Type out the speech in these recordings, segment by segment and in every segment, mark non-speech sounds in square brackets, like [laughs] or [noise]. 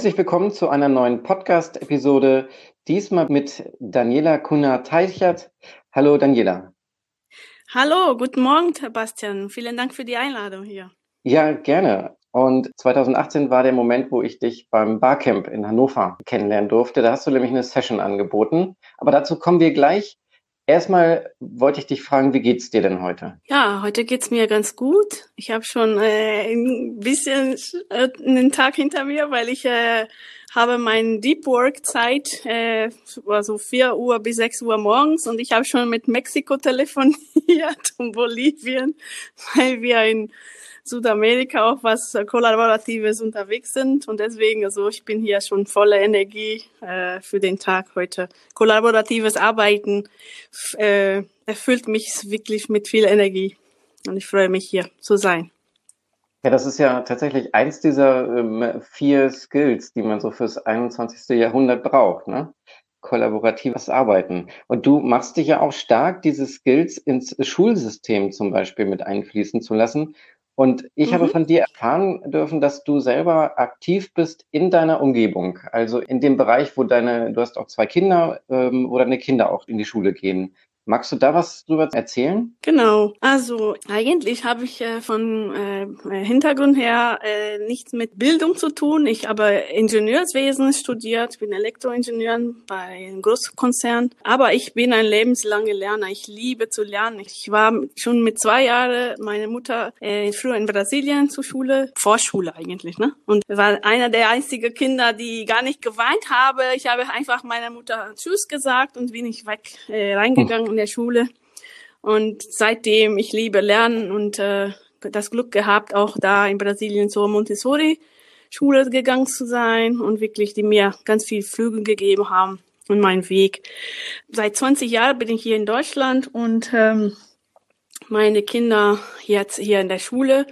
Herzlich willkommen zu einer neuen Podcast-Episode, diesmal mit Daniela Kunner-Teichert. Hallo Daniela. Hallo, guten Morgen, Sebastian. Vielen Dank für die Einladung hier. Ja, gerne. Und 2018 war der Moment, wo ich dich beim Barcamp in Hannover kennenlernen durfte. Da hast du nämlich eine Session angeboten. Aber dazu kommen wir gleich. Erstmal wollte ich dich fragen, wie geht's dir denn heute? Ja, heute geht's mir ganz gut. Ich habe schon äh, ein bisschen äh, einen Tag hinter mir, weil ich äh, habe meine Deep Work Zeit, äh, also 4 Uhr bis 6 Uhr morgens und ich habe schon mit Mexiko [laughs] telefoniert und Bolivien, weil wir in Südamerika auch was Kollaboratives unterwegs sind. Und deswegen, also ich bin hier schon voller Energie äh, für den Tag heute. Kollaboratives Arbeiten äh, erfüllt mich wirklich mit viel Energie. Und ich freue mich hier zu sein. Ja, das ist ja tatsächlich eins dieser ähm, vier Skills, die man so fürs 21. Jahrhundert braucht, ne? Kollaboratives Arbeiten. Und du machst dich ja auch stark, diese Skills ins Schulsystem zum Beispiel mit einfließen zu lassen. Und ich mhm. habe von dir erfahren dürfen, dass du selber aktiv bist in deiner Umgebung, also in dem Bereich, wo deine, du hast auch zwei Kinder, ähm, wo deine Kinder auch in die Schule gehen. Magst du da was drüber erzählen? Genau. Also eigentlich habe ich äh, von äh, Hintergrund her äh, nichts mit Bildung zu tun. Ich habe Ingenieurswesen studiert, bin Elektroingenieur bei einem Großkonzern. Aber ich bin ein lebenslanger Lerner. Ich liebe zu lernen. Ich war schon mit zwei Jahren meine Mutter äh, früher in Brasilien zur Schule, Vorschule eigentlich, ne? Und war einer der einzigen Kinder, die gar nicht geweint habe. Ich habe einfach meiner Mutter Tschüss gesagt und bin ich weg äh, reingegangen. [laughs] Hm der Schule. Und seitdem ich liebe Lernen und äh, das Glück gehabt, auch da in Brasilien zur Montessori-Schule gegangen zu sein und wirklich die mir ganz viel Flügel gegeben haben und meinen Weg. Seit 20 Jahren bin ich hier in Deutschland und ähm, meine Kinder jetzt hier in der Schule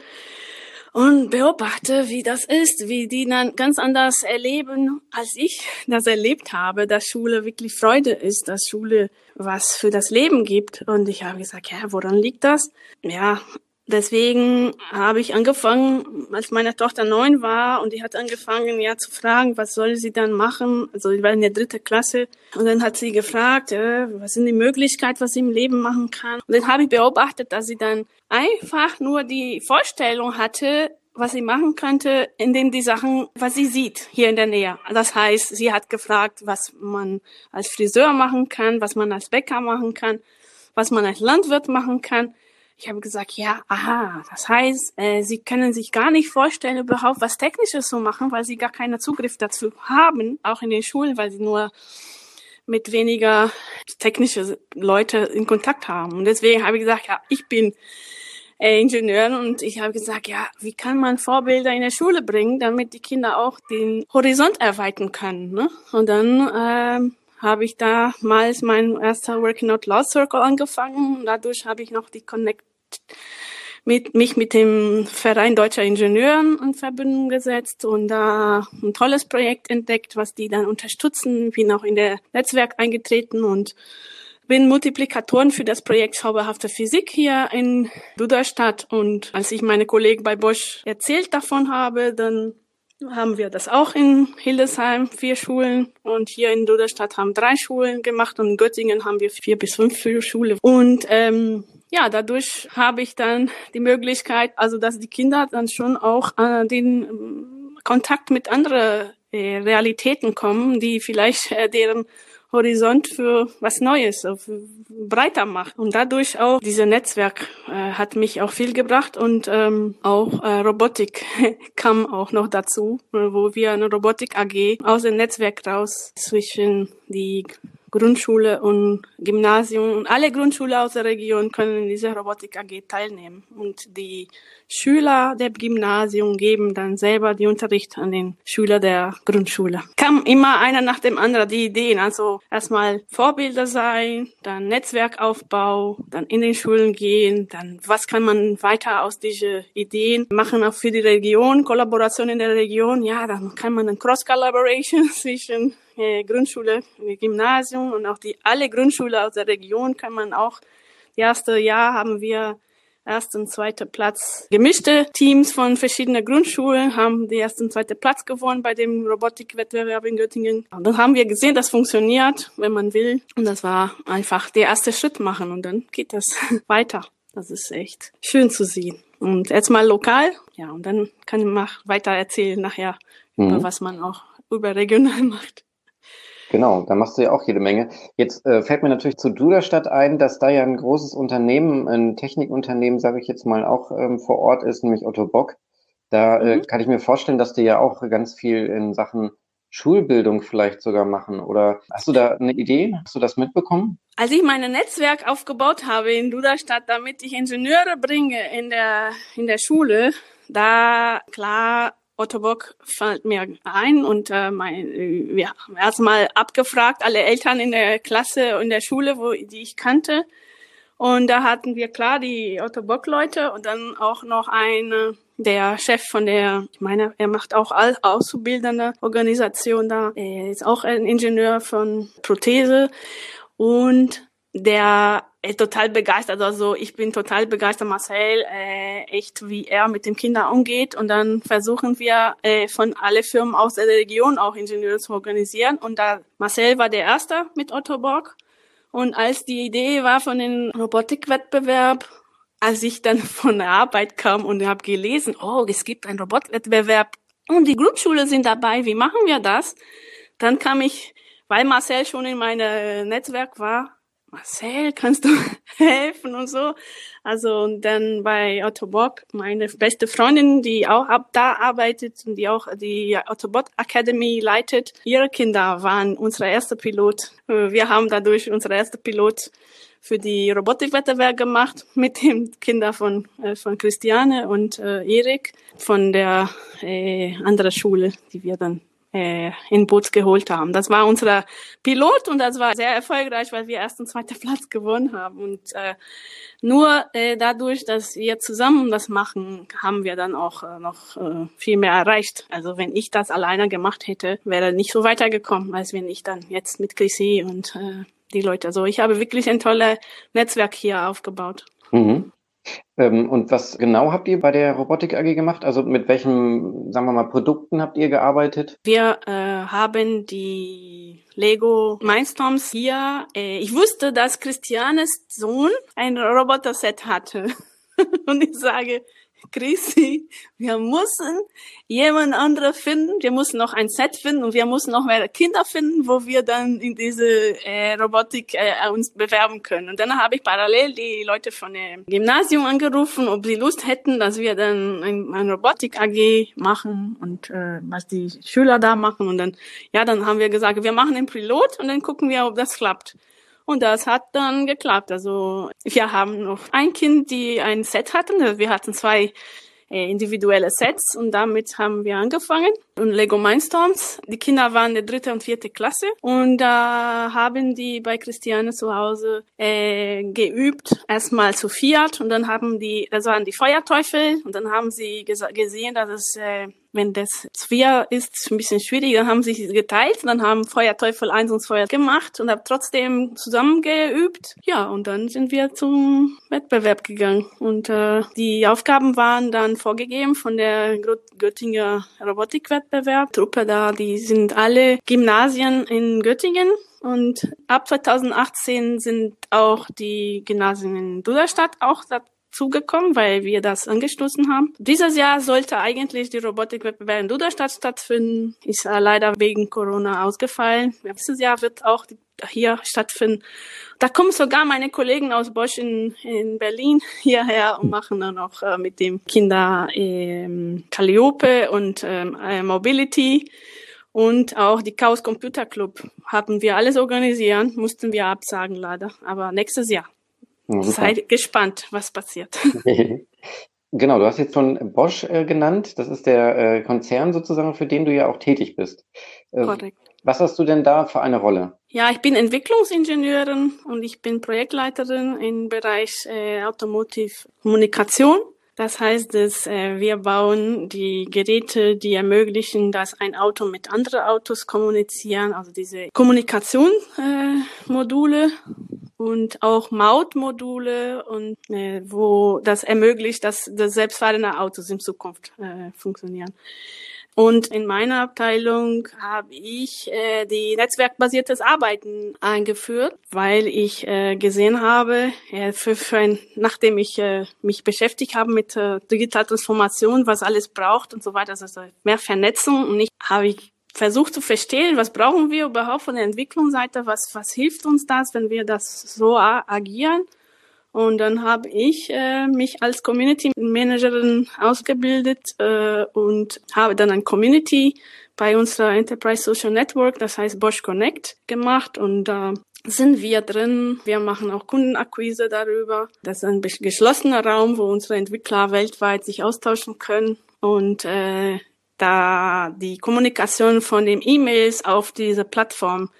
und beobachte, wie das ist, wie die dann ganz anders erleben, als ich das erlebt habe, dass Schule wirklich Freude ist, dass Schule was für das Leben gibt. Und ich habe gesagt, ja, woran liegt das? Ja, deswegen habe ich angefangen, als meine Tochter neun war und die hat angefangen, ja, zu fragen, was soll sie dann machen? Also, ich war in der dritten Klasse und dann hat sie gefragt, äh, was sind die Möglichkeiten, was sie im Leben machen kann? Und dann habe ich beobachtet, dass sie dann einfach nur die Vorstellung hatte, was sie machen könnte, indem die Sachen, was sie sieht hier in der Nähe. Das heißt, sie hat gefragt, was man als Friseur machen kann, was man als Bäcker machen kann, was man als Landwirt machen kann. Ich habe gesagt, ja, aha, das heißt, äh, sie können sich gar nicht vorstellen, überhaupt was Technisches zu machen, weil sie gar keinen Zugriff dazu haben, auch in den Schulen, weil sie nur mit weniger technische Leute in Kontakt haben. Und deswegen habe ich gesagt, ja, ich bin äh, Ingenieurin und ich habe gesagt, ja, wie kann man Vorbilder in der Schule bringen, damit die Kinder auch den Horizont erweitern können. Ne? Und dann ähm, habe ich damals mein erster Working Out Law Circle angefangen. Dadurch habe ich noch die Connect mit, mich mit dem Verein Deutscher Ingenieuren in Verbindung gesetzt und da ein tolles Projekt entdeckt, was die dann unterstützen. Bin auch in der Netzwerk eingetreten und bin Multiplikatoren für das Projekt Zauberhafte Physik hier in Duderstadt. Und als ich meine Kollegen bei Bosch erzählt davon habe, dann haben wir das auch in Hildesheim, vier Schulen. Und hier in Duderstadt haben drei Schulen gemacht und in Göttingen haben wir vier bis fünf Schulen. Und ähm, ja, dadurch habe ich dann die Möglichkeit, also dass die Kinder dann schon auch äh, den äh, Kontakt mit anderen äh, Realitäten kommen, die vielleicht äh, deren Horizont für was Neues, für breiter macht. Und dadurch auch diese Netzwerk äh, hat mich auch viel gebracht und ähm, auch äh, Robotik [laughs] kam auch noch dazu, wo wir eine Robotik AG aus dem Netzwerk raus zwischen die Grundschule und Gymnasium und alle Grundschulen aus der Region können in dieser Robotik AG teilnehmen. Und die Schüler der Gymnasium geben dann selber die Unterricht an den Schüler der Grundschule. Kam immer einer nach dem anderen die Ideen. Also erstmal Vorbilder sein, dann Netzwerkaufbau, dann in den Schulen gehen, dann was kann man weiter aus diesen Ideen machen, auch für die Region, Kollaboration in der Region. Ja, dann kann man ein Cross-Collaboration [laughs] zwischen äh, Grundschule, Gymnasium und auch die alle Grundschule aus der Region kann man auch. Das erste Jahr haben wir ersten, zweiten Platz. Gemischte Teams von verschiedenen Grundschulen haben den ersten, zweiten Platz gewonnen bei dem Robotikwettbewerb in Göttingen. Und dann haben wir gesehen, das funktioniert, wenn man will. Und das war einfach der erste Schritt machen und dann geht das [laughs] weiter. Das ist echt schön zu sehen. Und jetzt mal lokal, ja, und dann kann ich mal weiter erzählen nachher, mhm. über was man auch überregional [laughs] macht. Genau, da machst du ja auch jede Menge. Jetzt äh, fällt mir natürlich zu Duderstadt ein, dass da ja ein großes Unternehmen, ein Technikunternehmen, sage ich jetzt mal, auch ähm, vor Ort ist, nämlich Otto Bock. Da äh, mhm. kann ich mir vorstellen, dass die ja auch ganz viel in Sachen Schulbildung vielleicht sogar machen. Oder hast du da eine Idee? Hast du das mitbekommen? Als ich mein Netzwerk aufgebaut habe in Duderstadt, damit ich Ingenieure bringe in der, in der Schule, da klar Otto Bock fällt mir ein und äh, mein, ja, erstmal abgefragt, alle Eltern in der Klasse und der Schule, wo die ich kannte. Und da hatten wir klar die Otto Bock Leute und dann auch noch ein der Chef von der, ich meine, er macht auch auszubildende Organisation da. Er ist auch ein Ingenieur von Prothese und der ist total begeistert. Also ich bin total begeistert, Marcel, äh, echt wie er mit den Kindern umgeht. Und dann versuchen wir äh, von alle Firmen aus der Region auch Ingenieure zu organisieren. Und da Marcel war der Erste mit Otto Bock. Und als die Idee war von dem Robotikwettbewerb, als ich dann [laughs] von der Arbeit kam und habe gelesen, oh, es gibt einen Robotwettbewerb und die Grundschule sind dabei, wie machen wir das? Dann kam ich, weil Marcel schon in meinem Netzwerk war, Marcel, kannst du [laughs] helfen und so. Also und dann bei Autobot, meine beste Freundin, die auch ab da arbeitet und die auch die Autobot Academy leitet, ihre Kinder waren unsere erste Pilot. Wir haben dadurch unsere erste Pilot für die Robotikwettbewerb gemacht mit den Kindern von, äh, von Christiane und äh, Erik von der äh, anderen Schule, die wir dann äh, in Boots geholt haben. Das war unser Pilot und das war sehr erfolgreich, weil wir erst und zweiten Platz gewonnen haben. Und äh, nur äh, dadurch, dass wir zusammen das machen, haben wir dann auch äh, noch äh, viel mehr erreicht. Also wenn ich das alleine gemacht hätte, wäre nicht so weitergekommen, als wenn ich dann jetzt mit Chrissy und äh, die Leute. Also ich habe wirklich ein tolles Netzwerk hier aufgebaut. Mhm. Ähm, und was genau habt ihr bei der Robotik AG gemacht? Also mit welchen, sagen wir mal, Produkten habt ihr gearbeitet? Wir äh, haben die Lego Mindstorms hier. Äh, ich wusste, dass Christianes Sohn ein Roboter-Set hatte. [laughs] und ich sage, Chrissy, wir müssen jemand andere finden, wir müssen noch ein Set finden und wir müssen noch mehr Kinder finden, wo wir dann in diese äh, Robotik äh, uns bewerben können. Und dann habe ich parallel die Leute von dem Gymnasium angerufen, ob sie Lust hätten, dass wir dann ein, ein Robotik AG machen und äh, was die Schüler da machen. Und dann, ja, dann haben wir gesagt, wir machen den Pilot und dann gucken wir, ob das klappt. Und das hat dann geklappt. Also wir haben noch ein Kind, die ein Set hatten. Wir hatten zwei äh, individuelle Sets und damit haben wir angefangen. Und Lego Mindstorms. Die Kinder waren in der dritte und vierte Klasse und da haben die bei Christiane zu Hause äh, geübt. Erstmal zu viert und dann haben die, das waren die Feuerteufel und dann haben sie gesehen, dass es äh, wenn das Zweier ist, ein bisschen schwierig, dann haben sie sich geteilt, dann haben Feuerteufel eins und Feuer gemacht und haben trotzdem zusammengeübt. Ja, und dann sind wir zum Wettbewerb gegangen. Und äh, die Aufgaben waren dann vorgegeben von der Göttinger Robotikwettbewerb. Truppe da, die sind alle Gymnasien in Göttingen. Und ab 2018 sind auch die Gymnasien in Duderstadt auch zugekommen, weil wir das angestoßen haben. Dieses Jahr sollte eigentlich die Robotikwettbewerb in Duderstadt stattfinden, ist leider wegen Corona ausgefallen. Dieses Jahr wird auch hier stattfinden. Da kommen sogar meine Kollegen aus Bosch in, in Berlin [laughs] hierher und machen dann auch äh, mit dem Kinder ähm, Calliope und ähm, äh, Mobility und auch die Chaos Computer Club haben wir alles organisieren, mussten wir absagen leider, aber nächstes Jahr. Ja, Seid gespannt, was passiert. [laughs] genau, du hast jetzt schon Bosch äh, genannt. Das ist der äh, Konzern sozusagen, für den du ja auch tätig bist. Äh, Korrekt. Was hast du denn da für eine Rolle? Ja, ich bin Entwicklungsingenieurin und ich bin Projektleiterin im Bereich äh, Automotive Kommunikation. Das heißt, dass äh, wir bauen die Geräte, die ermöglichen, dass ein Auto mit anderen Autos kommunizieren, also diese Kommunikationsmodule äh, und auch Mautmodule und äh, wo das ermöglicht, dass das selbstfahrende Autos in Zukunft äh, funktionieren. Und in meiner Abteilung habe ich äh, die netzwerkbasiertes Arbeiten eingeführt, weil ich äh, gesehen habe, äh, für, für ein, nachdem ich äh, mich beschäftigt habe mit äh, digitaler Transformation, was alles braucht und so weiter, also mehr Vernetzung und ich habe ich versucht zu verstehen, was brauchen wir überhaupt von der Entwicklungsseite, was, was hilft uns das, wenn wir das so agieren. Und dann habe ich äh, mich als Community Managerin ausgebildet äh, und habe dann ein Community bei unserer Enterprise Social Network, das heißt Bosch Connect, gemacht und da äh, sind wir drin. Wir machen auch Kundenakquise darüber. Das ist ein geschlossener Raum, wo unsere Entwickler weltweit sich austauschen können und äh, da die Kommunikation von den E-Mails auf diese Plattform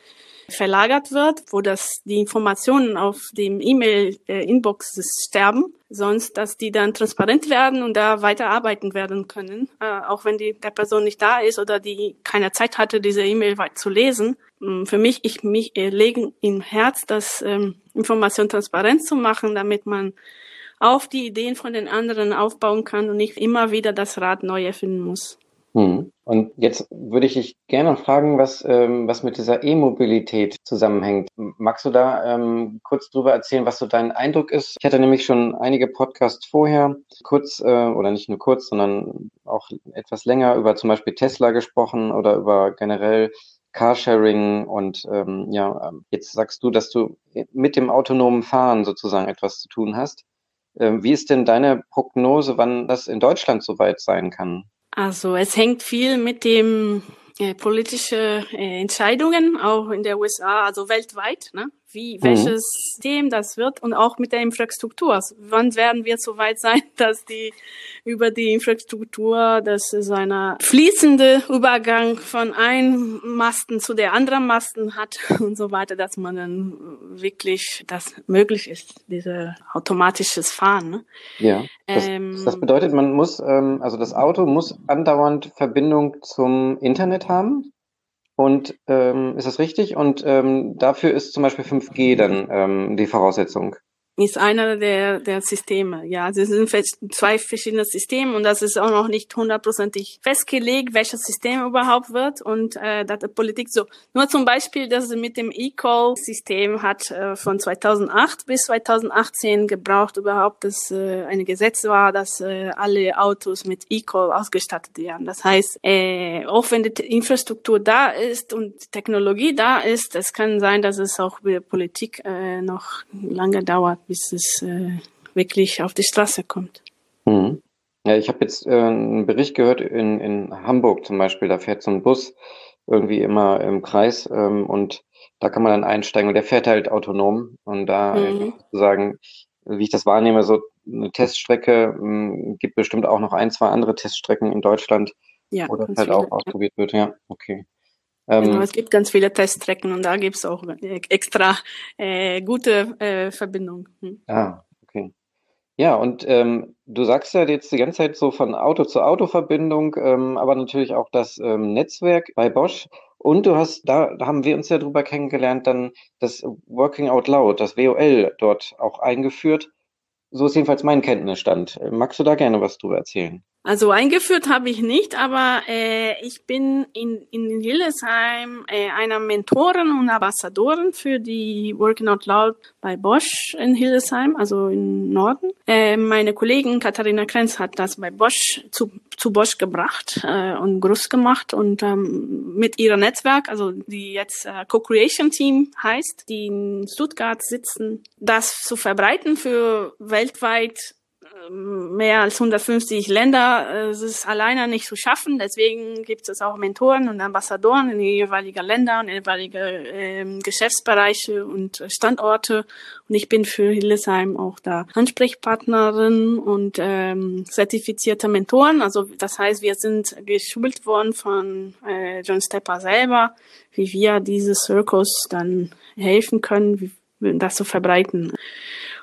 verlagert wird, wo das die Informationen auf dem E-Mail-Inbox sterben, sonst dass die dann transparent werden und da weiterarbeiten werden können, äh, auch wenn die der Person nicht da ist oder die keine Zeit hatte, diese E-Mail zu lesen. Mm, für mich, ich mich legen im Herz, das ähm, Information transparent zu machen, damit man auf die Ideen von den anderen aufbauen kann und nicht immer wieder das Rad neu erfinden muss. Hm. Und jetzt würde ich dich gerne fragen, was, ähm, was mit dieser E-Mobilität zusammenhängt. Magst du da ähm, kurz drüber erzählen, was so dein Eindruck ist? Ich hatte nämlich schon einige Podcasts vorher, kurz äh, oder nicht nur kurz, sondern auch etwas länger über zum Beispiel Tesla gesprochen oder über generell Carsharing und ähm, ja, jetzt sagst du, dass du mit dem autonomen Fahren sozusagen etwas zu tun hast. Ähm, wie ist denn deine Prognose, wann das in Deutschland soweit sein kann? Also es hängt viel mit dem äh, politische äh, Entscheidungen auch in der USA, also weltweit. Ne? Wie, mhm. welches System das wird und auch mit der Infrastruktur. Also, wann werden wir so weit sein, [laughs] dass die über die Infrastruktur, dass es eine fließende Übergang von einem Masten zu der anderen Masten hat [laughs] und so weiter, dass man dann wirklich, das möglich ist, diese automatisches Fahren. Ne? Ja. Das, ähm, das bedeutet, man muss, ähm, also das Auto muss andauernd Verbindung zum Internet haben? Und ähm, ist das richtig? Und ähm, dafür ist zum Beispiel 5G dann ähm, die Voraussetzung ist einer der, der Systeme. Ja, es sind zwei verschiedene Systeme und das ist auch noch nicht hundertprozentig festgelegt, welches System überhaupt wird und äh, dass die Politik so. Nur zum Beispiel, dass sie mit dem E-Call-System hat äh, von 2008 bis 2018 gebraucht überhaupt, dass äh, ein Gesetz war, dass äh, alle Autos mit E-Call ausgestattet werden. Das heißt, äh, auch wenn die Infrastruktur da ist und Technologie da ist, es kann sein, dass es auch bei der Politik äh, noch lange dauert bis es äh, wirklich auf die Straße kommt. Mhm. Ja, ich habe jetzt äh, einen Bericht gehört in, in Hamburg zum Beispiel, da fährt so ein Bus irgendwie immer im Kreis ähm, und da kann man dann einsteigen und der fährt halt autonom und da mhm. sozusagen, wie ich das wahrnehme, so eine Teststrecke ähm, gibt bestimmt auch noch ein, zwei andere Teststrecken in Deutschland, ja, wo das halt auch ausprobiert wird. Ja, okay. Genau, ähm, es gibt ganz viele Teststrecken und da gibt's auch äh, extra äh, gute äh, Verbindungen. Hm. Ah, okay. Ja, und ähm, du sagst ja jetzt die ganze Zeit so von Auto zu Auto-Verbindung, ähm, aber natürlich auch das ähm, Netzwerk bei Bosch. Und du hast, da, da haben wir uns ja drüber kennengelernt, dann das Working Out Loud, das WOL dort auch eingeführt. So ist jedenfalls mein Kenntnisstand. Magst du da gerne was drüber erzählen? Also eingeführt habe ich nicht, aber äh, ich bin in, in Hildesheim äh, einer Mentorin und Ambassadorin für die Working Out Loud bei Bosch in Hildesheim, also im Norden. Äh, meine Kollegin Katharina Krenz hat das bei Bosch zu, zu Bosch gebracht äh, und groß gemacht und ähm, mit ihrem Netzwerk, also die jetzt äh, Co-Creation Team heißt, die in Stuttgart sitzen, das zu verbreiten für weltweit mehr als 150 Länder. Äh, es ist alleine nicht zu schaffen. Deswegen gibt es auch Mentoren und Ambassadoren in die jeweiligen Länder und jeweilige äh, Geschäftsbereiche und Standorte. Und ich bin für Hildesheim auch da Ansprechpartnerin und ähm, zertifizierte Mentoren. Also das heißt, wir sind geschult worden von äh, John Stepper selber, wie wir diese Circus dann helfen können, das zu verbreiten.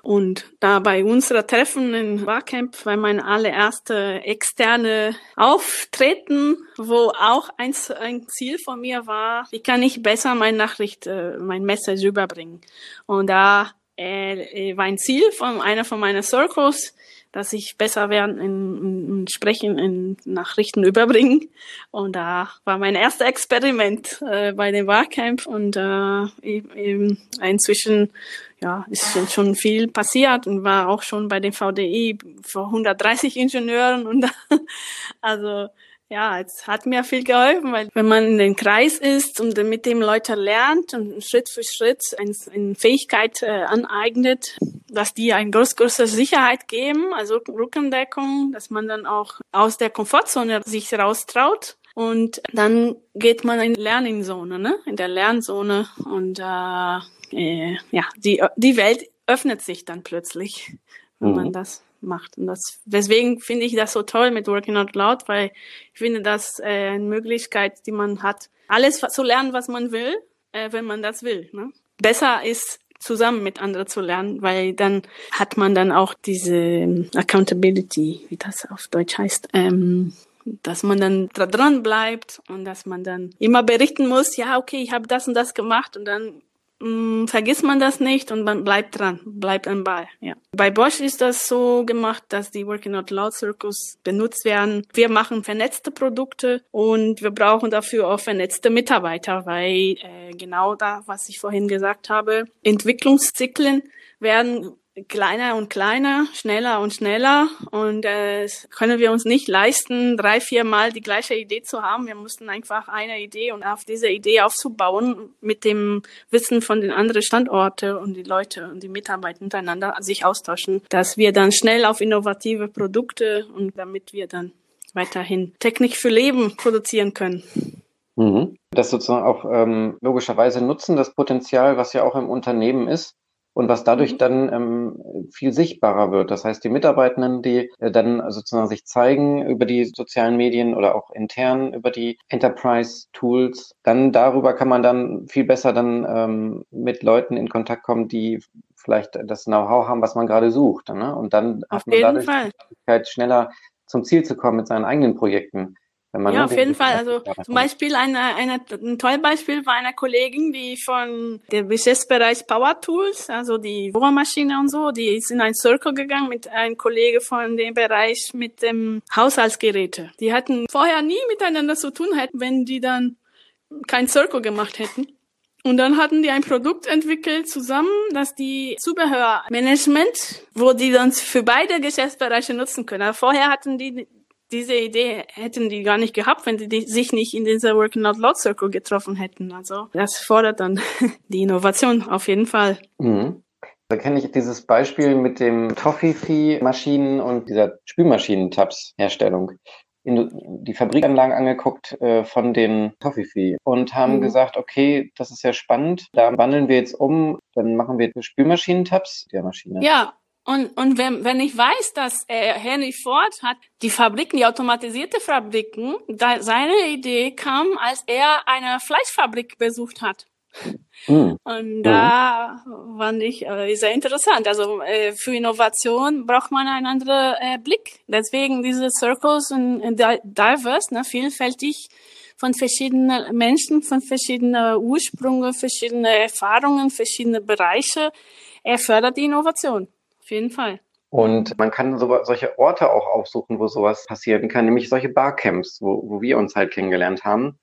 Und da bei unserer Treffen in Barcamp war mein allererste externe Auftreten, wo auch ein, ein Ziel von mir war, wie kann ich besser meine Nachricht, äh, mein Message überbringen. Und da äh, war ein Ziel von einer von meinen Circles, dass ich besser werden in, in, Sprechen, in Nachrichten überbringen. Und da war mein erster Experiment äh, bei dem Barcamp und äh, eben inzwischen ja, ist schon viel passiert und war auch schon bei dem VDI vor 130 Ingenieuren und [laughs] also ja, es hat mir viel geholfen, weil wenn man in den Kreis ist und mit dem Leute lernt und Schritt für Schritt eine Fähigkeit äh, aneignet, dass die eine groß, große Sicherheit geben, also Rückendeckung, dass man dann auch aus der Komfortzone sich raustraut. Und dann geht man in die Lernzone, ne? In der Lernzone und äh, äh, ja, die die Welt öffnet sich dann plötzlich, wenn mhm. man das macht. Und das, deswegen finde ich das so toll mit Working Out Loud, weil ich finde das äh, eine Möglichkeit, die man hat, alles zu lernen, was man will, äh, wenn man das will. Ne? Besser ist zusammen mit anderen zu lernen, weil dann hat man dann auch diese ähm, Accountability, wie das auf Deutsch heißt, ähm, dass man dann dran bleibt und dass man dann immer berichten muss, ja, okay, ich habe das und das gemacht und dann mh, mm, vergisst man das nicht und man bleibt dran, bleibt am Ball. Ja. Bei Bosch ist das so gemacht, dass die Working Out Loud Circus benutzt werden. Wir machen vernetzte Produkte und wir brauchen dafür auch vernetzte Mitarbeiter, weil äh, genau da, was ich vorhin gesagt habe, Entwicklungszyklen werden kleiner und kleiner, schneller und schneller und äh, können wir uns nicht leisten, drei, vier Mal die gleiche Idee zu haben. Wir mussten einfach eine Idee und auf diese Idee aufzubauen mit dem Wissen von den anderen Standorten und die Leute und die Mitarbeiter untereinander sich austauschen, dass wir dann schnell auf innovative Produkte und damit wir dann weiterhin Technik für Leben produzieren können. Mhm. Das sozusagen auch ähm, logischerweise nutzen, das Potenzial, was ja auch im Unternehmen ist und was dadurch mhm. dann ähm, viel sichtbarer wird. Das heißt, die Mitarbeitenden, die äh, dann sozusagen sich zeigen über die sozialen Medien oder auch intern über die Enterprise-Tools, dann darüber kann man dann viel besser dann ähm, mit Leuten in Kontakt kommen, die vielleicht das Know-how haben, was man gerade sucht. Ne? Und dann Auf hat man dadurch Fall. die Möglichkeit, schneller zum Ziel zu kommen mit seinen eigenen Projekten ja, auf jeden Fall. Also zum Beispiel eine, eine, ein tolles Beispiel war einer Kollegin, die von dem Geschäftsbereich Power Tools, also die Bohrmaschine und so, die ist in ein Circle gegangen mit einem Kollege von dem Bereich mit dem Haushaltsgeräte. Die hatten vorher nie miteinander zu tun hätten, wenn die dann kein Circle gemacht hätten. Und dann hatten die ein Produkt entwickelt zusammen, dass die Zubehörmanagement, wo die dann für beide Geschäftsbereiche nutzen können. Aber vorher hatten die diese Idee hätten die gar nicht gehabt, wenn die sich nicht in dieser Working Out Loud Circle getroffen hätten. Also das fordert dann [laughs] die Innovation auf jeden Fall. Mhm. Da kenne ich dieses Beispiel mit dem Toffifee-Maschinen und dieser Spülmaschinen-Tabs-Herstellung. Die Fabrikanlagen angeguckt äh, von den Toffifee und haben mhm. gesagt, okay, das ist ja spannend, da wandeln wir jetzt um, dann machen wir Spülmaschinen-Tabs der Maschine. Ja, und, und wenn, wenn ich weiß, dass äh, Henry Ford hat die Fabriken, die automatisierte Fabriken, da, seine Idee kam, als er eine Fleischfabrik besucht hat. Mhm. Und da mhm. fand ich äh, sehr interessant. Also äh, für Innovation braucht man einen anderen äh, Blick. Deswegen diese Circles und äh, diverse, ne, vielfältig von verschiedenen Menschen, von verschiedenen Ursprüngen, verschiedene Erfahrungen, verschiedene Bereiche. Er fördert die Innovation. Auf jeden Fall. Und man kann so, solche Orte auch aufsuchen, wo sowas passieren kann, nämlich solche Barcamps, wo, wo wir uns halt kennengelernt haben,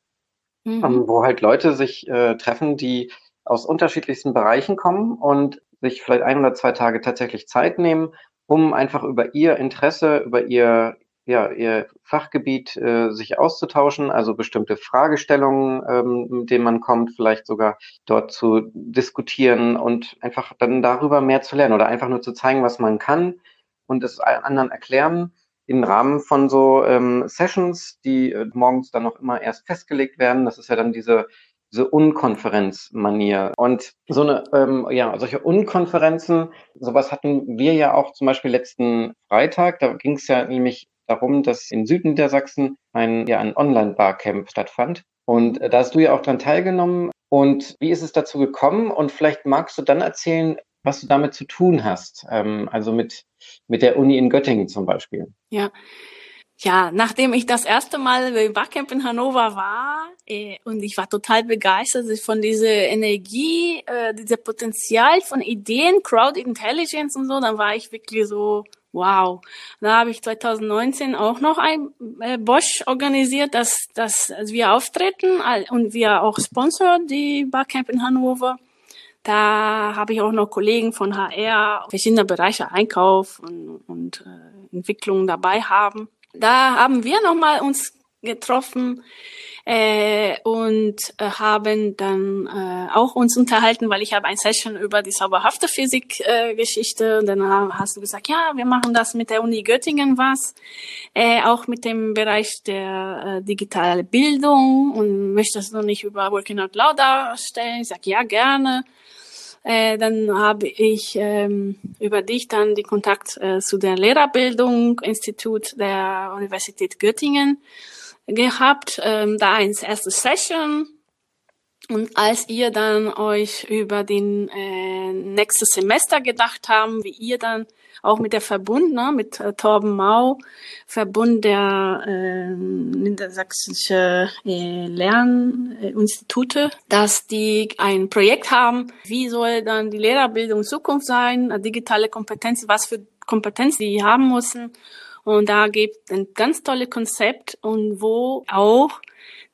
mhm. ähm, wo halt Leute sich äh, treffen, die aus unterschiedlichsten Bereichen kommen und sich vielleicht ein oder zwei Tage tatsächlich Zeit nehmen, um einfach über ihr Interesse, über ihr ja, ihr Fachgebiet äh, sich auszutauschen, also bestimmte Fragestellungen, ähm, mit denen man kommt, vielleicht sogar dort zu diskutieren und einfach dann darüber mehr zu lernen oder einfach nur zu zeigen, was man kann und es anderen erklären im Rahmen von so ähm, Sessions, die äh, morgens dann noch immer erst festgelegt werden. Das ist ja dann diese diese Unkonferenzmanier. Und so eine, ähm, ja, solche Unkonferenzen, sowas hatten wir ja auch zum Beispiel letzten Freitag. Da ging es ja nämlich darum, dass in Süden der Sachsen ein, ja, ein Online-Barcamp stattfand. Und äh, da hast du ja auch dran teilgenommen. Und wie ist es dazu gekommen? Und vielleicht magst du dann erzählen, was du damit zu tun hast. Ähm, also mit, mit der Uni in Göttingen zum Beispiel. Ja. Ja, nachdem ich das erste Mal im Barcamp in Hannover war äh, und ich war total begeistert von dieser Energie, äh, dieser Potenzial von Ideen, Crowd Intelligence und so, dann war ich wirklich so, wow. Da habe ich 2019 auch noch ein äh, Bosch organisiert, dass, dass wir auftreten und wir auch sponsor die Barcamp in Hannover. Da habe ich auch noch Kollegen von HR, verschiedener Bereiche Einkauf und, und äh, Entwicklung dabei haben. Da haben wir nochmal uns getroffen äh, und äh, haben dann äh, auch uns unterhalten, weil ich habe ein Session über die zauberhafte Physik äh, und dann hast du gesagt, ja, wir machen das mit der Uni Göttingen was, äh, auch mit dem Bereich der äh, digitale Bildung und möchtest du nicht über Working Out Loud darstellen? Ich sag ja gerne. Äh, dann habe ich ähm, über dich dann die Kontakt äh, zu der Lehrerbildung Institut der Universität Göttingen gehabt, ähm, da ein erstes Session. Und als ihr dann euch über den äh, nächstes Semester gedacht haben, wie ihr dann auch mit der Verbund, ne, mit äh, Torben Mau, Verbund der äh, niedersächsische äh, Lerninstitute, dass die ein Projekt haben, wie soll dann die Lehrerbildung Zukunft sein, digitale Kompetenz, was für Kompetenz die haben müssen. Und da gibt ein ganz tolles Konzept und wo auch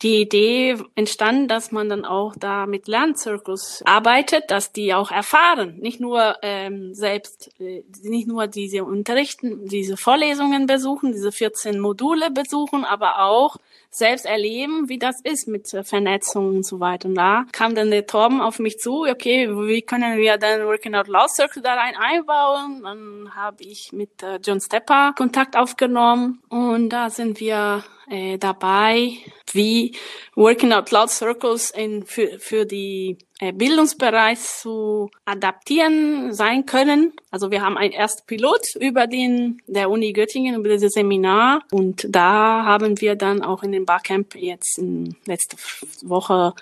die Idee entstanden, dass man dann auch da mit Lernzirkus arbeitet, dass die auch erfahren, nicht nur ähm, selbst, äh, nicht nur diese Unterrichten, diese Vorlesungen besuchen, diese 14 Module besuchen, aber auch selbst erleben, wie das ist mit Vernetzung und so weiter. Und da kam dann der Torben auf mich zu, okay, wie können wir dann Working Out Loud Circle da rein einbauen? Dann habe ich mit äh, John Stepper Kontakt aufgenommen und da sind wir äh, dabei, wie Working Out Loud Circles in, für, für die äh, Bildungsbereich zu adaptieren sein können. Also wir haben ein ersten Pilot über den der Uni Göttingen über dieses Seminar und da haben wir dann auch in dem Barcamp jetzt in letzte Woche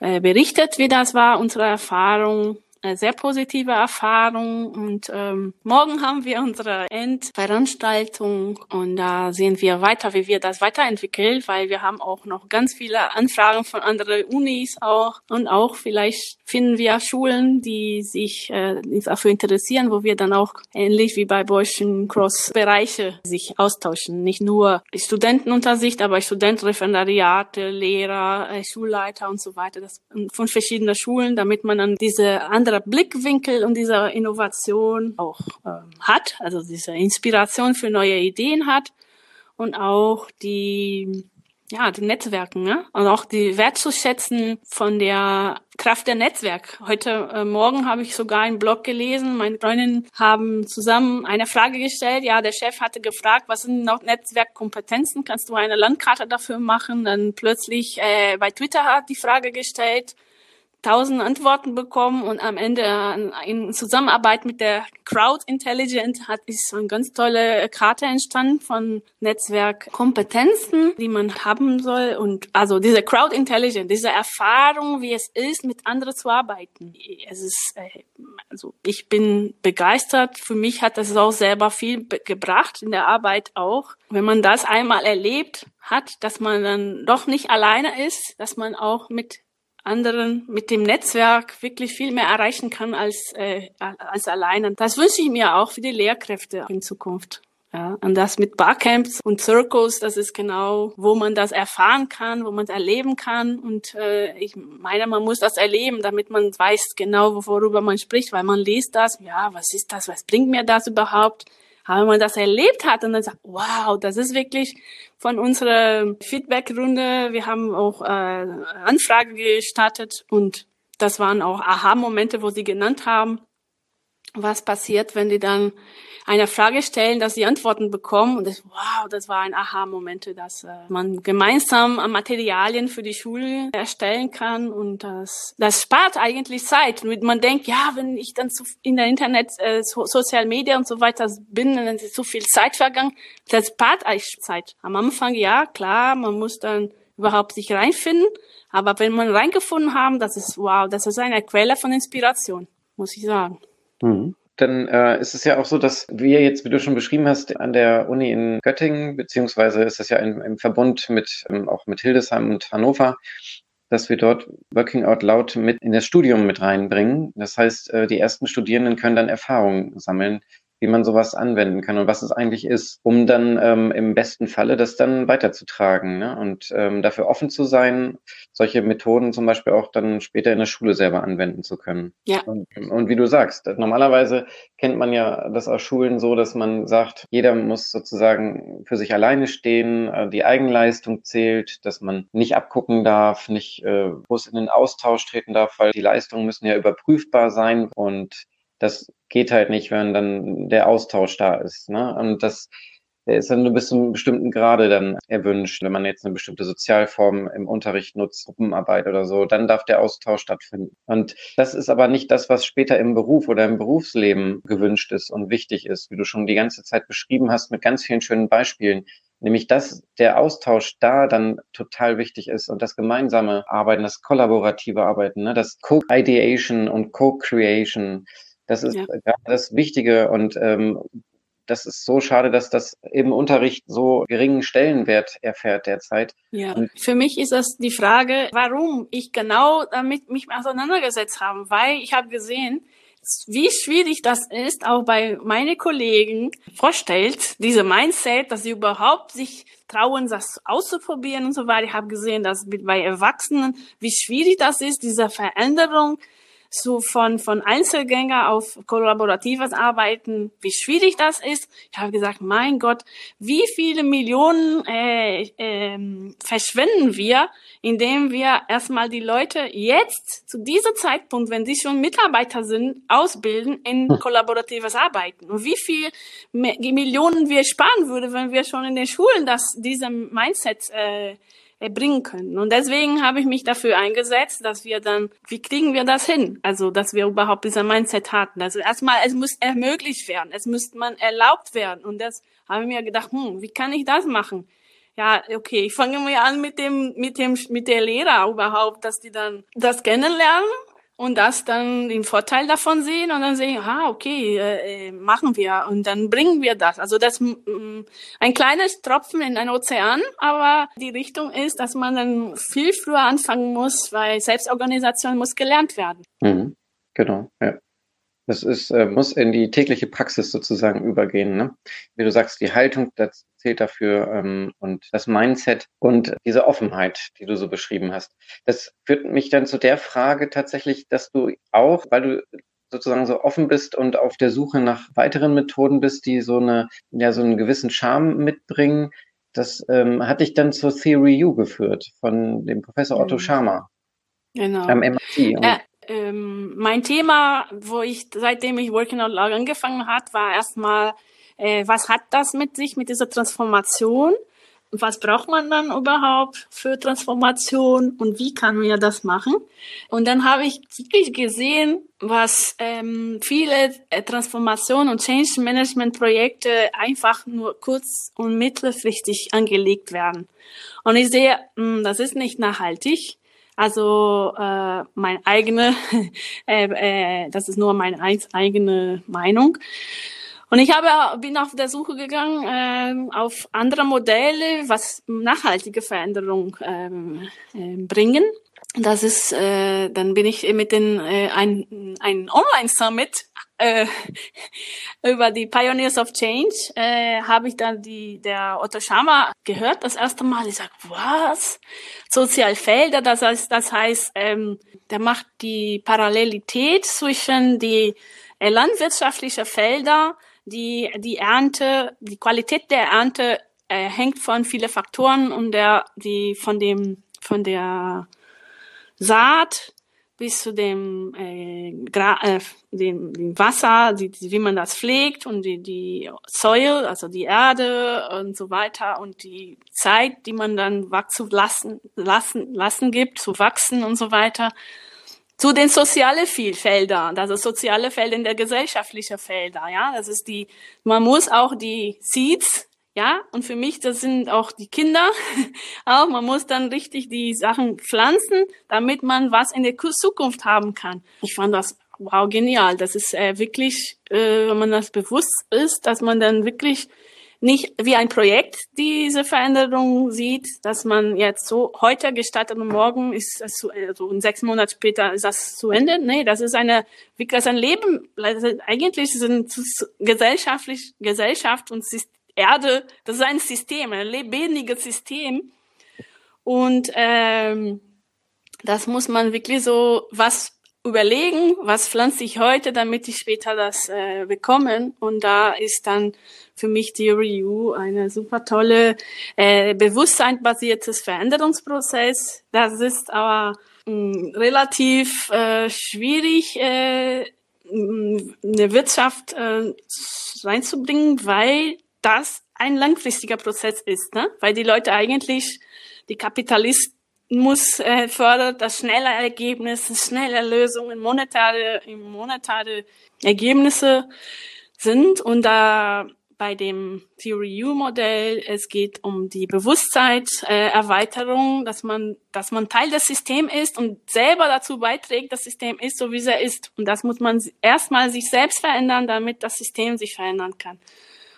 äh, berichtet, wie das war, unsere Erfahrung sehr positive Erfahrung. Und ähm, morgen haben wir unsere Endveranstaltung. Und da sehen wir weiter, wie wir das weiterentwickeln, weil wir haben auch noch ganz viele Anfragen von anderen Unis auch. Und auch vielleicht finden wir Schulen, die sich äh, dafür interessieren, wo wir dann auch ähnlich wie bei Boischen Cross-Bereiche sich austauschen. Nicht nur Studenten aber Studenten, Referendariate, Lehrer, äh, Schulleiter und so weiter, das von verschiedenen Schulen, damit man dann diese andere anderer Blickwinkel und dieser Innovation auch ähm, hat, also diese Inspiration für neue Ideen hat und auch die ja, die Netzwerken, ne? Und auch die wertzuschätzen von der Kraft der Netzwerk. Heute äh, Morgen habe ich sogar einen Blog gelesen. Meine Freundinnen haben zusammen eine Frage gestellt. Ja, der Chef hatte gefragt, was sind noch Netzwerkkompetenzen? Kannst du eine Landkarte dafür machen? Dann plötzlich äh, bei Twitter hat die Frage gestellt, tausend Antworten bekommen und am Ende in Zusammenarbeit mit der Crowd Intelligent hat ist so eine ganz tolle Karte entstanden von Netzwerkkompetenzen, die man haben soll und also diese Crowd Intelligent, diese Erfahrung, wie es ist, mit anderen zu arbeiten. Es ist äh, also ich bin begeistert. Für mich hat das auch selber viel gebracht in der Arbeit auch. Wenn man das einmal erlebt hat, dass man dann doch nicht alleine ist, dass man auch mit anderen mit dem Netzwerk wirklich viel mehr erreichen kann als, äh, als alleine. Das wünsche ich mir auch für die Lehrkräfte in Zukunft. Ja, und das mit Barcamps und Circles, das ist genau, wo man das erfahren kann, wo man es erleben kann. Und äh, ich meine, man muss das erleben, damit man weiß genau, worüber man spricht, weil man liest das, ja, was ist das, was bringt mir das überhaupt? Aber wenn man das erlebt hat und dann sagt, wow, das ist wirklich von unserer Feedback-Runde, wir haben auch äh, Anfrage gestartet und das waren auch Aha-Momente, wo sie genannt haben, was passiert, wenn die dann eine Frage stellen, dass sie Antworten bekommen. Und das, wow, das war ein Aha-Moment, dass äh, man gemeinsam Materialien für die Schule erstellen kann. Und das, das spart eigentlich Zeit. Man denkt, ja, wenn ich dann zu, in der Internet, äh, so, Social Media und so weiter bin, dann ist so viel Zeit vergangen. Das spart eigentlich Zeit. Am Anfang, ja, klar, man muss dann überhaupt sich reinfinden. Aber wenn man reingefunden haben, das ist wow, das ist eine Quelle von Inspiration, muss ich sagen. Mhm dann äh, ist es ja auch so, dass wir jetzt, wie du schon beschrieben hast, an der Uni in Göttingen, beziehungsweise ist das ja im, im Verbund mit ähm, auch mit Hildesheim und Hannover, dass wir dort Working Out Loud mit in das Studium mit reinbringen. Das heißt, äh, die ersten Studierenden können dann Erfahrungen sammeln, wie man sowas anwenden kann und was es eigentlich ist, um dann ähm, im besten Falle das dann weiterzutragen ne? und ähm, dafür offen zu sein, solche Methoden zum Beispiel auch dann später in der Schule selber anwenden zu können. Ja. Und, und wie du sagst, normalerweise kennt man ja das aus Schulen so, dass man sagt, jeder muss sozusagen für sich alleine stehen, äh, die Eigenleistung zählt, dass man nicht abgucken darf, nicht äh, groß in den Austausch treten darf, weil die Leistungen müssen ja überprüfbar sein und das geht halt nicht, wenn dann der Austausch da ist. Ne? Und das ist dann nur bis zu einem bestimmten Grade dann erwünscht. Wenn man jetzt eine bestimmte Sozialform im Unterricht nutzt, Gruppenarbeit oder so, dann darf der Austausch stattfinden. Und das ist aber nicht das, was später im Beruf oder im Berufsleben gewünscht ist und wichtig ist, wie du schon die ganze Zeit beschrieben hast mit ganz vielen schönen Beispielen. Nämlich, dass der Austausch da dann total wichtig ist und das gemeinsame Arbeiten, das kollaborative Arbeiten, ne, das Co-Ideation und Co-Creation, das ist ja. das Wichtige und ähm, das ist so schade, dass das im Unterricht so geringen Stellenwert erfährt derzeit. Ja, für mich ist das die Frage, warum ich genau damit mich auseinandergesetzt habe, weil ich habe gesehen, wie schwierig das ist, auch bei meinen Kollegen vorstellt, diese Mindset, dass sie überhaupt sich trauen, das auszuprobieren und so weiter. Ich habe gesehen, dass bei Erwachsenen, wie schwierig das ist, diese Veränderung so von, von Einzelgänger auf kollaboratives Arbeiten, wie schwierig das ist. Ich habe gesagt, mein Gott, wie viele Millionen äh, äh, verschwenden wir, indem wir erstmal die Leute jetzt zu diesem Zeitpunkt, wenn sie schon Mitarbeiter sind, ausbilden in hm. kollaboratives Arbeiten. Und wie viel Millionen wir sparen würde, wenn wir schon in den Schulen das, diese Mindset äh, bringen können. Und deswegen habe ich mich dafür eingesetzt, dass wir dann, wie kriegen wir das hin? Also, dass wir überhaupt dieser Mindset hatten. Also erstmal, es muss ermöglicht werden, es müsste man erlaubt werden. Und das habe ich mir gedacht, hm, wie kann ich das machen? Ja, okay, ich fange mal an mit dem, mit dem, mit der Lehrer überhaupt, dass die dann das kennenlernen und das dann den Vorteil davon sehen und dann sehen, ah, okay, äh, äh machen wir und dann bringen wir das. Also das mm, ein kleines Tropfen in einen Ozean, aber die Richtung ist, dass man dann viel früher anfangen muss, weil Selbstorganisation muss gelernt werden. Mhm. Genau, ja. Das ist, äh, muss in die tägliche Praxis sozusagen übergehen. Ne? Wie du sagst, die Haltung das zählt dafür ähm, und das Mindset und diese Offenheit, die du so beschrieben hast. Das führt mich dann zu der Frage tatsächlich, dass du auch, weil du sozusagen so offen bist und auf der Suche nach weiteren Methoden bist, die so eine, ja, so einen gewissen Charme mitbringen. Das ähm, hat dich dann zur Theory U geführt von dem Professor Otto mhm. Scharmer. Genau. Am MIT. Äh, ähm, mein Thema, wo ich, seitdem ich Working Out Loud angefangen hat, war erstmal, äh, was hat das mit sich, mit dieser Transformation? Was braucht man dann überhaupt für Transformation und wie kann man das machen? Und dann habe ich wirklich gesehen, was ähm, viele äh, Transformation und Change Management Projekte einfach nur kurz- und mittelfristig angelegt werden. Und ich sehe, mh, hm, das ist nicht nachhaltig. Also äh, mein eigene, [laughs] äh, äh, das ist nur meine eigene Meinung. Und ich habe bin auf der Suche gegangen äh, auf andere Modelle, was nachhaltige Veränderung ähm, äh, bringen. Das ist, äh, dann bin ich mit den äh, ein, ein Online Summit äh, [laughs] über die Pioneers of Change äh, habe ich dann die der Otto Schama gehört das erste Mal. Ich sag, was? Sozialfelder, das heißt, das heißt, ähm, der macht die Parallelität zwischen die äh, landwirtschaftliche Felder, die die Ernte, die Qualität der Ernte äh, hängt von viele Faktoren und der die von dem von der Saat bis zu dem, äh, Gra äh, dem, dem Wasser, die, wie man das pflegt und die, die Soil, also die Erde und so weiter und die Zeit, die man dann wachsen lassen, lassen, lassen gibt, zu wachsen und so weiter. Zu den sozialen Feldern, also soziale Felder in der gesellschaftlichen Felder, ja, das ist die, man muss auch die Seeds ja, und für mich, das sind auch die Kinder. [laughs] auch man muss dann richtig die Sachen pflanzen, damit man was in der Zukunft haben kann. Ich fand das wow, genial. Das ist äh, wirklich, äh, wenn man das bewusst ist, dass man dann wirklich nicht wie ein Projekt diese Veränderung sieht, dass man jetzt so heute gestartet und morgen ist das so, also in sechs Monaten später ist das zu Ende. Nee, das ist eine, wie das ein Leben, eigentlich sind gesellschaftlich, Gesellschaft und Erde, das ist ein System, ein lebendiges System. Und ähm, das muss man wirklich so was überlegen, was pflanze ich heute, damit ich später das äh, bekomme. Und da ist dann für mich die Review eine super tolle, äh, bewusstseinsbasiertes Veränderungsprozess. Das ist aber mh, mm, relativ äh, schwierig, äh, mm, eine Wirtschaft äh, reinzubringen, weil das ein langfristiger Prozess ist, ne? weil die Leute eigentlich, die Kapitalisten, muss äh, fördert das schnelle Ergebnis, schnelle Lösungen, monetare, monetare Ergebnisse sind und da bei dem Theory U Modell es geht um die Bewusstseinserweiterung, äh, dass man dass man Teil des Systems ist und selber dazu beiträgt, das System ist so wie es ist und das muss man erstmal sich selbst verändern, damit das System sich verändern kann.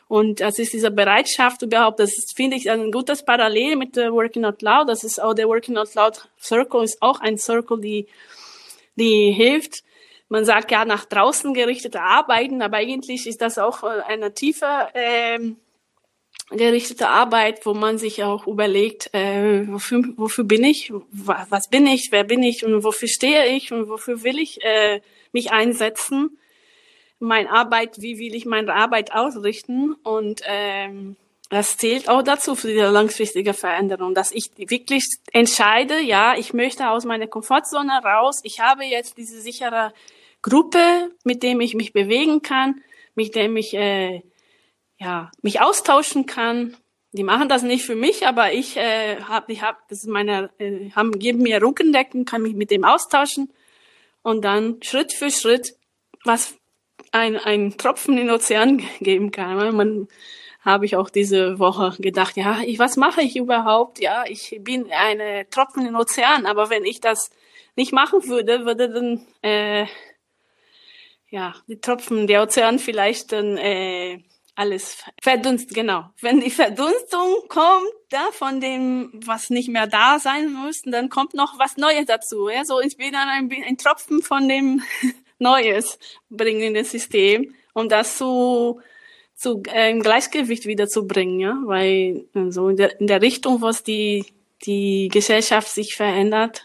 Und das ist diese Bereitschaft überhaupt, das ist, finde ich, ein gutes Parallel mit der Working Out Loud. Das ist auch der Working Out Loud Circle ist auch ein Circle, die, die hilft. Man sagt ja nach draußen gerichtete Arbeiten, aber eigentlich ist das auch äh, eine tiefe ähm, gerichtete Arbeit, wo man sich auch überlegt, äh, wofür, wofür bin ich, was bin ich, wer bin ich? Und wofür stehe ich? Und wofür will ich äh, mich einsetzen meine Arbeit, wie will ich meine Arbeit ausrichten und ähm, das zählt auch dazu für die langfristige Veränderung, dass ich wirklich entscheide, ja, ich möchte aus meiner Komfortzone raus. Ich habe jetzt diese sichere Gruppe, mit dem ich mich bewegen kann, mit dem ich äh, ja mich austauschen kann. Die machen das nicht für mich, aber ich äh, habe, ich habe, das ist meine, äh, haben geben mir Rückendecken, kann mich mit dem austauschen und dann Schritt für Schritt was ein, ein Tropfen in den Ozean geben kann. Man habe ich auch diese Woche gedacht, ja, ich, was mache ich überhaupt? Ja, ich bin eine Tropfen in den Ozean, aber wenn ich das nicht machen würde, würde dann äh, ja die Tropfen der Ozean vielleicht dann äh, alles verdunst, genau. Wenn die Verdunstung kommt, da von dem, was nicht mehr da sein muss, dann kommt noch was Neues dazu. Ja, so ich bin dann ein, ein Tropfen von dem [laughs] Neues bringen in das System, um das zu, zu äh, Gleichgewicht wieder zu bringen, ja, weil so in der, in der Richtung, was die, die Gesellschaft sich verändert,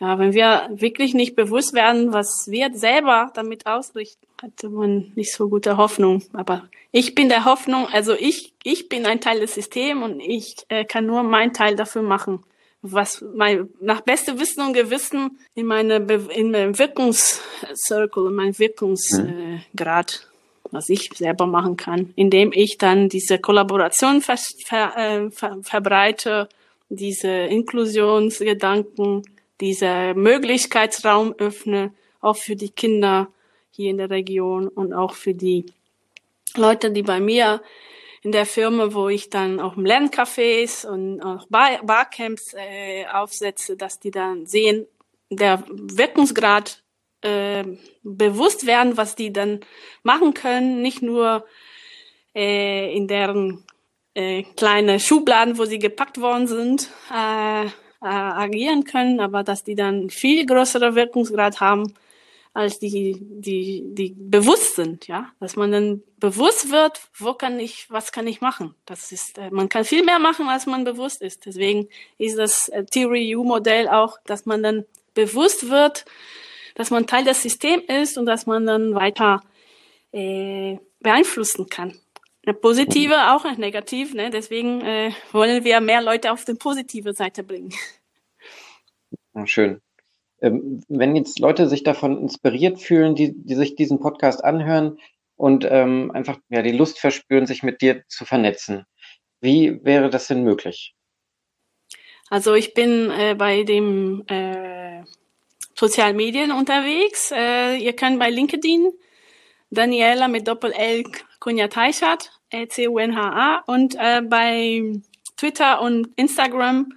ja, wenn wir wirklich nicht bewusst werden, was wir selber damit ausrichten, hatte man nicht so gute Hoffnung. Aber ich bin der Hoffnung, also ich, ich bin ein Teil des Systems und ich äh, kann nur meinen Teil dafür machen was mein, nach bestem Wissen und Gewissen in meine in meinem Wirkungscircle, in meinem Wirkungsgrad, mhm. äh, was ich selber machen kann, indem ich dann diese Kollaboration ver, ver, äh, ver, verbreite, diese Inklusionsgedanken, diese Möglichkeitsraum öffne, auch für die Kinder hier in der Region und auch für die Leute, die bei mir in der Firma, wo ich dann auch Lerncafés und auch Bar Barcamps äh, aufsetze, dass die dann sehen, der Wirkungsgrad äh, bewusst werden, was die dann machen können, nicht nur äh, in deren äh, kleine Schubladen, wo sie gepackt worden sind, äh, äh, agieren können, aber dass die dann viel größere Wirkungsgrad haben als die, die, die bewusst sind, ja, dass man dann bewusst wird, wo kann ich, was kann ich machen. Das ist, äh, man kann viel mehr machen, als man bewusst ist. Deswegen ist das äh, Theory U Modell auch, dass man dann bewusst wird, dass man Teil des Systems ist und dass man dann weiter äh, beeinflussen kann. Eine positive, auch eine negative. Ne? Deswegen äh, wollen wir mehr Leute auf die positive Seite bringen. Schön. Ähm, wenn jetzt Leute sich davon inspiriert fühlen, die, die sich diesen Podcast anhören und ähm, einfach ja, die Lust verspüren, sich mit dir zu vernetzen, wie wäre das denn möglich? Also ich bin äh, bei dem äh, sozialen Medien unterwegs. Äh, ihr könnt bei LinkedIn Daniela mit Doppel-L Kunja Teichert, C-U-N-H-A und äh, bei Twitter und Instagram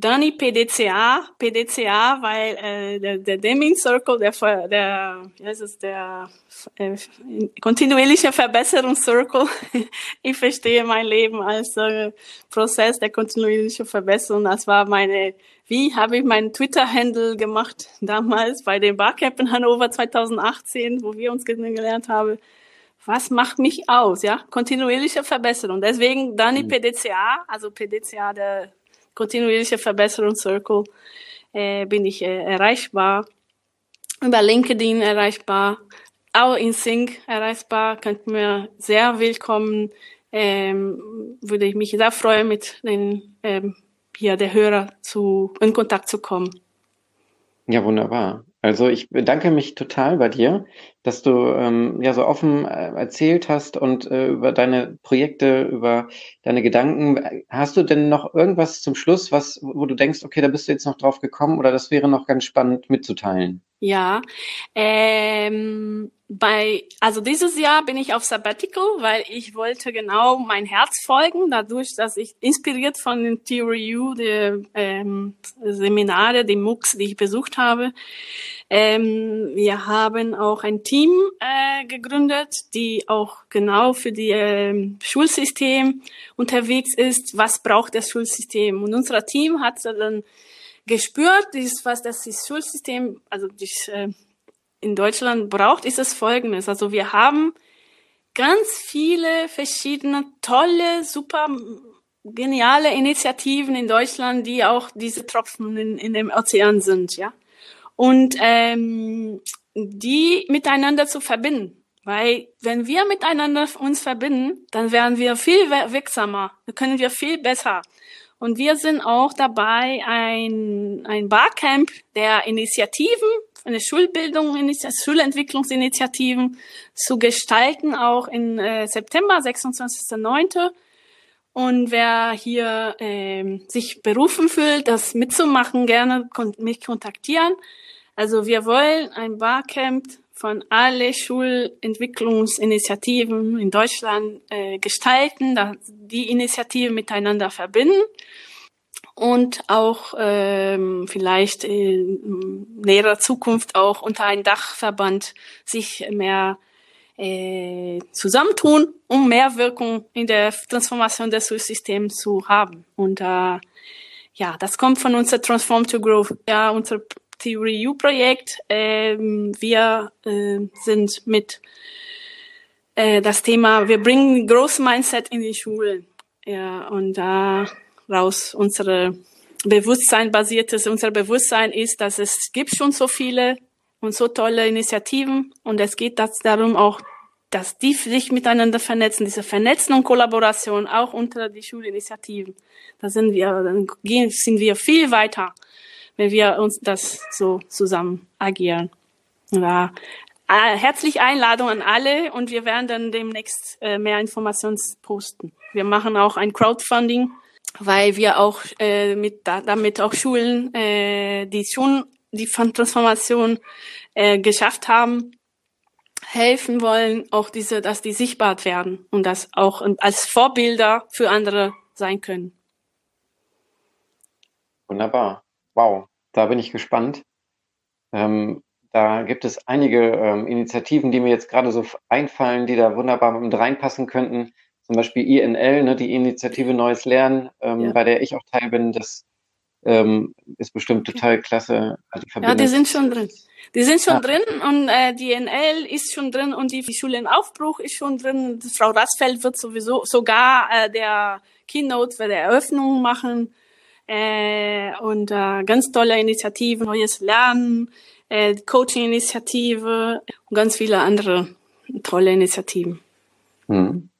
Dani PDCA, PDCA, weil äh, der, der Deming Circle, der, der, heißt es, der äh, kontinuierliche Verbesserungscircle. [laughs] ich verstehe mein Leben als äh, Prozess der kontinuierlichen Verbesserung. Das war meine, wie habe ich meinen Twitter-Handle gemacht damals bei dem Barcamp in Hannover 2018, wo wir uns kennengelernt haben. Was macht mich aus, ja? Kontinuierliche Verbesserung. Deswegen Dani mhm. PDCA, also PDCA, der kontinuierliche Verbesserungscircle äh, bin ich äh, erreichbar. Über LinkedIn erreichbar, auch in Sync erreichbar, könnt mir sehr willkommen. Ähm, würde ich mich sehr freuen, mit den ähm, hier der Hörer zu in Kontakt zu kommen. Ja, wunderbar. Also ich bedanke mich total bei dir, dass du ähm, ja so offen äh, erzählt hast und äh, über deine Projekte, über deine Gedanken. Hast du denn noch irgendwas zum Schluss, was, wo du denkst, okay, da bist du jetzt noch drauf gekommen oder das wäre noch ganz spannend mitzuteilen? Ja, ähm, bei, also dieses Jahr bin ich auf Sabbatical, weil ich wollte genau mein Herz folgen, dadurch, dass ich inspiriert von den Theory U, die ähm, Seminare, die MOOCs, die ich besucht habe. Ähm, wir haben auch ein Team äh, gegründet, die auch genau für die äh, Schulsystem unterwegs ist. Was braucht das Schulsystem? Und unser Team hat dann gespürt, dieses, was das Schulsystem, also das, äh, in Deutschland braucht, ist es folgendes. Also wir haben ganz viele verschiedene tolle, super geniale Initiativen in Deutschland, die auch diese Tropfen in, in dem Ozean sind, ja. Und ähm, die miteinander zu verbinden. Weil wenn wir miteinander uns verbinden, dann werden wir viel wirksamer, dann können wir viel besser. Und wir sind auch dabei, ein, ein Barcamp der Initiativen, eine Schulbildung, Schulentwicklungsinitiativen zu gestalten, auch in äh, September, 26.09. Und wer hier äh, sich berufen fühlt, das mitzumachen, gerne kon mich kontaktieren. Also wir wollen ein Barcamp von alle Schulentwicklungsinitiativen in Deutschland äh, gestalten, die Initiativen miteinander verbinden und auch ähm, vielleicht in näherer Zukunft auch unter ein Dachverband sich mehr äh, zusammentun, um mehr Wirkung in der Transformation des Schulsystems zu haben. Und äh, ja, das kommt von unser Transform to Grow, ja, unser Theory U Projekt. Ähm, wir äh, sind mit äh, das Thema, wir bringen Growth Mindset in die Schulen. Ja, und da raus unsere Bewusstsein basiertes, unser Bewusstsein ist, dass es gibt schon so viele und so tolle Initiativen und es geht darum auch, dass die sich miteinander vernetzen, diese Vernetzen und Kollaboration auch unter die Schulinitiativen. Da sind wir, dann gehen, sind wir viel weiter wenn wir uns das so zusammen agieren. Ja. Äh, herzlich Einladung an alle und wir werden dann demnächst äh, mehr Informationen posten. Wir machen auch ein Crowdfunding, weil wir auch äh, mit damit auch Schulen, äh, die schon die Transformation äh, geschafft haben, helfen wollen, auch diese, dass die sichtbar werden und das auch als Vorbilder für andere sein können. Wunderbar. Wow. Da bin ich gespannt. Ähm, da gibt es einige ähm, Initiativen, die mir jetzt gerade so einfallen, die da wunderbar mit reinpassen könnten. Zum Beispiel INL, ne, die Initiative Neues Lernen, ähm, ja. bei der ich auch Teil bin. Das ähm, ist bestimmt total klasse. Also die ja, die sind schon drin. Die sind schon ja. drin und äh, die INL ist schon drin und die Schule in Aufbruch ist schon drin. Frau Rassfeld wird sowieso sogar äh, der Keynote für die Eröffnung machen äh, und äh, ganz tolle Initiativen, neues Lernen, äh, Coaching-Initiative und ganz viele andere tolle Initiativen. Hm.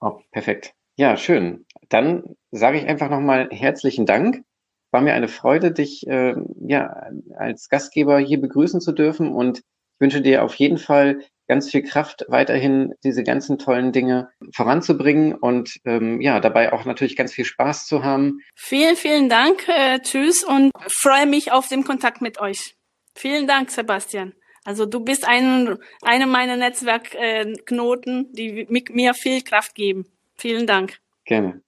Oh, perfekt. Ja, schön. Dann sage ich einfach nochmal herzlichen Dank. War mir eine Freude, dich äh, ja als Gastgeber hier begrüßen zu dürfen und ich wünsche dir auf jeden Fall ganz viel Kraft, weiterhin diese ganzen tollen Dinge voranzubringen und ähm, ja, dabei auch natürlich ganz viel Spaß zu haben. Vielen, vielen Dank. Äh, tschüss und freue mich auf den Kontakt mit euch. Vielen Dank, Sebastian. Also du bist ein, eine meiner Netzwerkknoten, äh, die mir viel Kraft geben. Vielen Dank. Gerne.